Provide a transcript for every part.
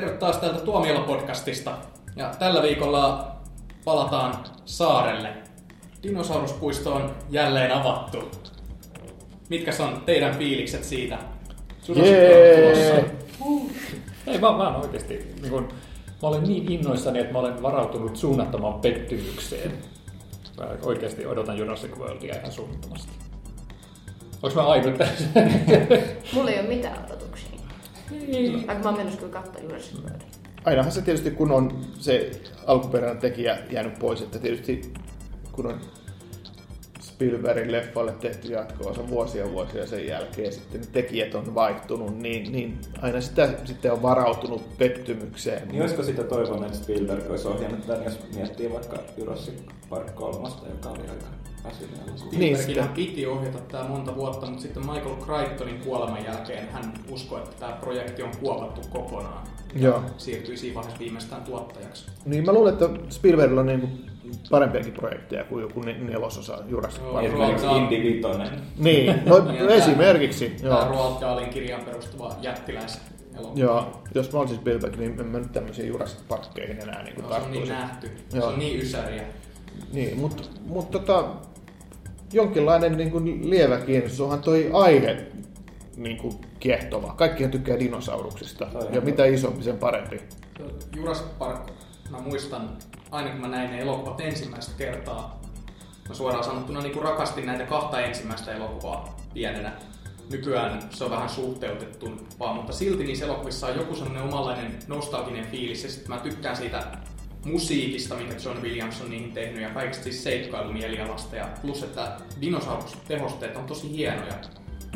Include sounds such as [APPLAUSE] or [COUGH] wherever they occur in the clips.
Tervetuloa taas täältä Tuomiolla-podcastista. Ja tällä viikolla palataan saarelle. Dinosauruspuisto on jälleen avattu. Mitkä on teidän fiilikset siitä? Jee! Ei, mä, mä oon oikeasti, niin kun, mä olen niin innoissani, että mä olen varautunut suunnattomaan pettymykseen. Mä oikeasti odotan Jurassic Worldia ihan suunnattomasti. Onko mä ainut tässä? Mulla ei ole mitään odotuksia. Vaikka mä oon mennyt kyllä katsoa Jurassic Worldia. Ainahan se tietysti, kun on se alkuperäinen tekijä jäänyt pois, että tietysti kun on Spielbergin leffalle tehty jatko vuosia vuosia sen jälkeen, sitten ne tekijät on vaihtunut, niin, niin aina sitä sitten on varautunut pettymykseen. Niin olisiko sitä toivonut, että Spielberg olisi ohjannut tämän, jos miettii vaikka Jurassic Park 3, joka oli aika. Niin, sitä. piti ohjata tämä monta vuotta, mutta sitten Michael Crichtonin kuoleman jälkeen hän uskoi, että tämä projekti on kuopattu kokonaan. Joo. Siirtyi siinä vaiheessa viimeistään tuottajaksi. Niin mä luulen, että Spielbergilla on niin parempiakin projekteja kuin joku ne- nelososa Jurassic. Park. Esimerkiksi Indy Vitoinen. Niin, [LAUGHS] no Niin, ja esimerkiksi. Tämä. Roald Dahlin kirjaan perustuva jättiläis elokuva. Joo, jos mä olisin Spielberg, niin en mä nyt tämmöisiin Jurassic Parkkeihin enää niin kuin No, se on niin tarttuisi. nähty. Se Joo. on niin ysäriä. Niin, mutta mut, tota, jonkinlainen niin kuin lievä kiinnostus, onhan toi aihe niin kuin kiehtova. Kaikkihan tykkää dinosauruksista, Toi ja mitä isompi, sen parempi. Jurassic Park, mä muistan, aina kun mä näin ne elokuvat ensimmäistä kertaa, mä suoraan sanottuna niin rakastin näitä kahta ensimmäistä elokuvaa pienenä. Nykyään se on vähän suhteutettu, vaan, mutta silti niissä elokuvissa on joku semmoinen omanlainen nostalginen fiilis, ja sitten mä tykkään siitä musiikista, minkä John Williams on niihin tehnyt, ja kaikista siis seikkailumielialasta, ja plus, että dinosaurustehosteet on tosi hienoja.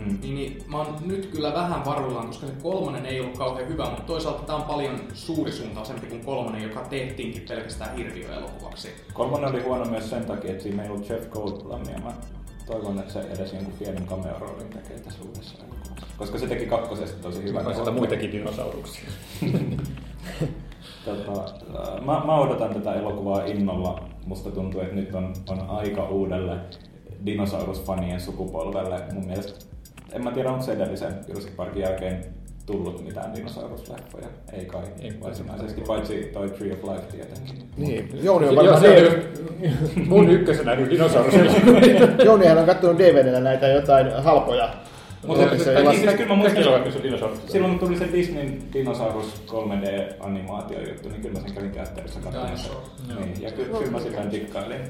Mm. Niin, niin mä oon nyt kyllä vähän varuillaan, koska se kolmonen ei ollut kauhean hyvä, mutta toisaalta tää on paljon suurisuuntaisempi kuin kolmonen, joka tehtiinkin pelkästään hirviöelokuvaksi. Kolmonen oli huono myös sen takia, että siinä ei ollut Jeff Goldblum, ja mä toivon, että se edes jonkun pienen cameo-roolin tekee tässä uudessa elokuvassa. Koska se teki kakkosesta tosi hyvän. Sieltä muitakin dinosauruksia. [LAUGHS] Tota, äh, mä, mä odotan tätä elokuvaa innolla. Musta tuntuu, että nyt on, on aika uudelle dinosaurusfanien sukupolvelle. Mun mielestä, en mä tiedä, onko se edellisen Jurassic Parkin jälkeen tullut mitään dinosaurusleffoja. Ei kai Ei. varsinaisesti, paitsi toi Tree of Life tietenkin. Niin, Jouni on Joo, varmaan se just [LAUGHS] mun ykkösenä nyt dinosaurus. [LAUGHS] Jounihan on katsonut DVDllä näitä jotain halpoja. Mutta se vasta- siis kyllä mä muistan, Kaikki on dinosaurus. silloin kun tuli se Disneyn dinosaurus 3D-animaatio-juttu, niin kyllä mä sen kävin teatterissa katsomassa. Niin, ja kyllä, kyllä mä sitä dikkailin.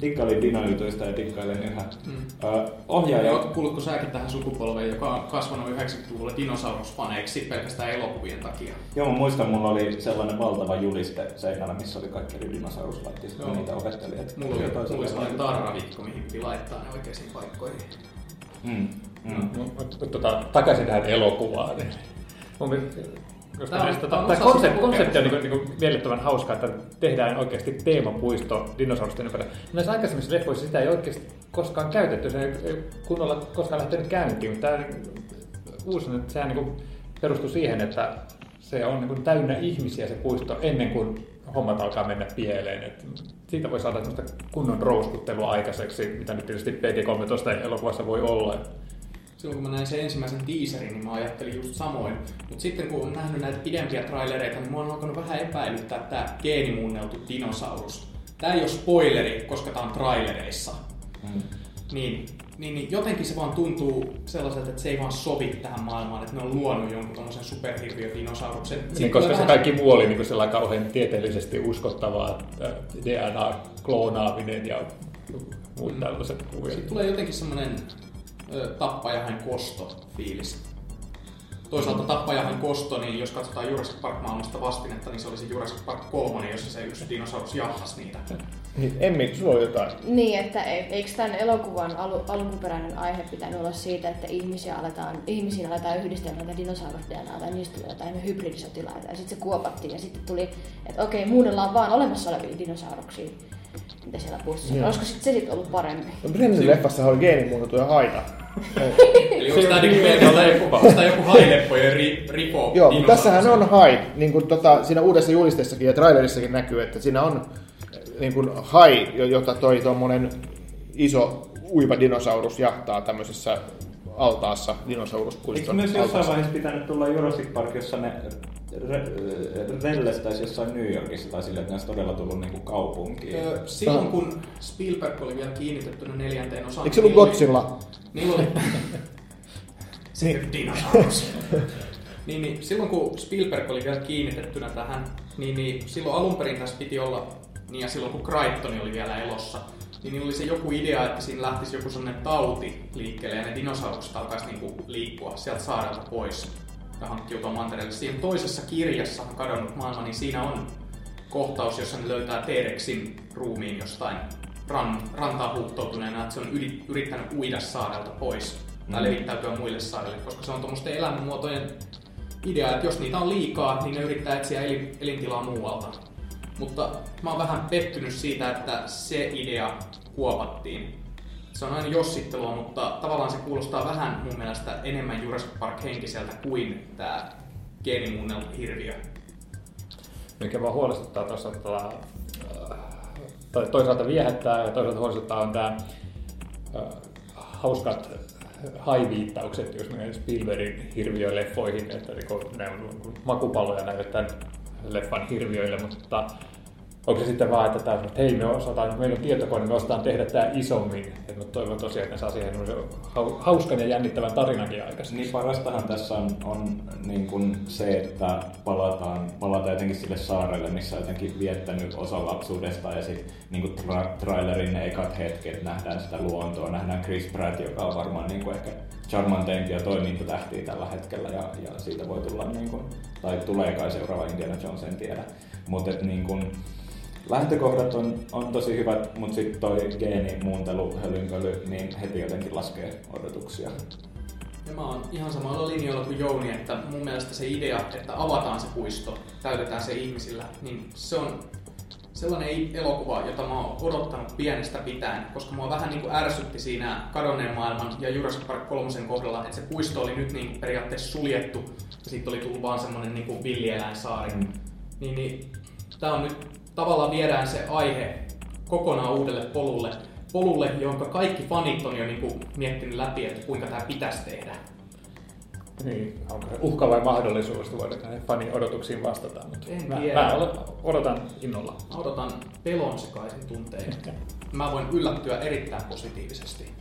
Dikkailin dinojutuista ja dikkailen yhä. Mm. Ja ohjaaja... oot kuulutko säkin tähän sukupolveen, joka on kasvanut 90-luvulla dinosaurusfaneiksi pelkästään elokuvien takia? Joo, mä muistan, mulla oli sellainen valtava juliste seinällä, missä oli kaikki eri dinosauruslait, ja sitten niitä opettelin. Että Mulla oli, jotain mulla oli sellainen tarravikko, mihin piti laittaa ne oikeisiin paikkoihin. Mm, mm. No, mutta tota, takaisin tähän elokuvaan. niin Mun mielestä, koska on- on tämä osa konsepti, on niin, niin miellyttävän hauskaa, että tehdään oikeasti teemapuisto dinosaurusten ympärillä. Näissä aikaisemmissa leffoissa sitä ei oikeasti koskaan käytetty, se ei kunnolla koskaan lähtenyt käyntiin, mutta tämä uusi, että sehän niin perustuu siihen, että se on niin kuin täynnä ihmisiä se puisto ennen kuin hommat alkaa mennä pieleen. Et siitä voi saada kunnon rouskuttelua aikaiseksi, mitä nyt tietysti PG-13 elokuvassa voi olla. Silloin kun mä näin sen ensimmäisen teaserin, niin mä ajattelin just samoin. Mutta sitten kun on nähnyt näitä pidempiä trailereita, niin mua on alkanut vähän epäilyttää tämä geenimuunneltu dinosaurus. Tää ei ole spoileri, koska tää on trailereissa. Mm. Niin, niin, niin jotenkin se vaan tuntuu sellaiselta, että se ei vaan sovi tähän maailmaan, että ne on luonut jonkun tommosen superhirviödinosauruksen. Niin, koska se kaikki muu oli niin kuin kauhean tieteellisesti uskottavaa, DNA-kloonaaminen ja muut tällaiset kuvia. Siitä tulee jotenkin semmoinen ö, tappajahan kosto fiilis. Toisaalta tappajahan kosto, niin jos katsotaan Jurassic Park maailmasta vastinetta, niin se olisi Jurassic Park 3, jossa se yksi dinosaurus jahtas niitä. Niin, Emmi, sulla on jotain. Niin, että ei- eikö tämän elokuvan alu, alkuperäinen aihe pitänyt olla siitä, että ihmisiä aletaan, ihmisiin aletaan yhdistellä näitä dinosaurus-DNAta ja niistä tulee jotain hybridisotilaita. Ja sitten se kuopattiin ja sitten tuli, että okei, muunnellaan vaan olemassa olevia dinosauruksia, mitä siellä puistossa on. Olisiko sitten se sitten ollut parempi? No Brennan leffassa oli geenimuunneltuja haita. Eli onko tämä niinku pelkästään joku, onko tää joku haileppojen ri, ripo Joo, mutta tässähän on hai, niin kuin tota, siinä uudessa julisteessakin ja trailerissakin näkyy, että siinä on niin kuin hai, jo- jota toi tuommoinen iso uiva dinosaurus jahtaa tämmöisessä altaassa, Eikö dinosauruspuiston myös jossain altaassa. vaiheessa pitänyt tulla Jurassic Park, jossa ne rellestäisi jossain New Yorkissa tai sille, että ne olisi todella tullut niinku kaupunkiin. Öö, Silloin kun Spielberg oli vielä kiinnitettynä neljänteen osaan... Eikö se ollut oli- Godzilla? Niillä oli... [LAUGHS] Se dinosaurus. [LAUGHS] niin, niin, silloin kun Spielberg oli vielä kiinnitettynä tähän, niin, niin silloin alun perin tässä piti olla, niin ja silloin kun Crichton oli vielä elossa, niin niillä oli se joku idea, että siinä lähtisi joku sellainen tauti liikkeelle ja ne dinosaurukset alkaisi niinku liikkua sieltä saarelta pois ja hankkiutua mantereelle. Siinä toisessa kirjassa Kadonnut maailma, niin siinä on kohtaus, jossa ne löytää T-Rexin ruumiin jostain ran, rantaa huuhtoutuneena, että se on yli, yrittänyt uida saarelta pois tai Mm. levittäytyä muille saarille, koska se on tuommoisten elämänmuotojen idea, että jos niitä on liikaa, niin ne yrittää etsiä elin, elintilaa muualta. Mutta mä oon vähän pettynyt siitä, että se idea kuopattiin. Se on aina jossittelua, mutta tavallaan se kuulostaa vähän mun mielestä enemmän Jurassic Park henkiseltä kuin tämä geenimuunneltu hirviö. Mikä vaan huolestuttaa tuossa, äh, tai toisaalta viehättää ja toisaalta huolestuttaa on tämä äh, hauskat haiviittaukset, jos menee Spielbergin hirviöleffoihin, että niinku ne on niinku makupalloja näille tämän leffan hirviöille, mutta onko se sitten vaan, että, tämä, että hei, me osataan, meillä on tietokone, me osataan tehdä tämä isommin. Et mä toivon tosiaan, että ne saa siihen hauskan ja jännittävän tarinankin aikaisemmin. Niin parastahan tässä on, on niin kuin se, että palataan, palataan jotenkin sille saarelle, missä on jotenkin viettänyt osa lapsuudesta ja sitten niin kuin tra- trailerin ne ekat hetket, nähdään sitä luontoa, nähdään Chris Pratt, joka on varmaan niin kuin ehkä charmanteimpia toimintatähtiä tällä hetkellä ja, ja siitä voi tulla, niin kuin, tai tulee kai seuraava Indiana Jones, en tiedä. Mutta niin kuin, lähtökohdat on, on tosi hyvät, mutta sitten toi geenimuuntelu, hölynpöly, niin heti jotenkin laskee odotuksia. Ja mä oon ihan samalla linjoilla kuin Jouni, että mun mielestä se idea, että avataan se puisto, täytetään se ihmisillä, niin se on sellainen elokuva, jota mä oon odottanut pienestä pitäen, koska mua vähän niin kuin ärsytti siinä Kadonneen maailman ja Jurassic Park 3 kohdalla, että se puisto oli nyt niin kuin periaatteessa suljettu ja sitten oli tullut vaan semmonen niin villieläinsaari. Mm. Niin, niin tää on nyt tavallaan viedään se aihe kokonaan uudelle polulle, polulle, jonka kaikki fanit on jo niin kuin miettinyt läpi, että kuinka tämä pitäisi tehdä. Niin, onko se uhka vai mahdollisuus, voida näihin fanin odotuksiin vastata. Mutta En mä, tiedä. mä odotan innolla. Mä odotan pelon sekaisin tunteen. [LAUGHS] Mä voin yllättyä erittäin positiivisesti.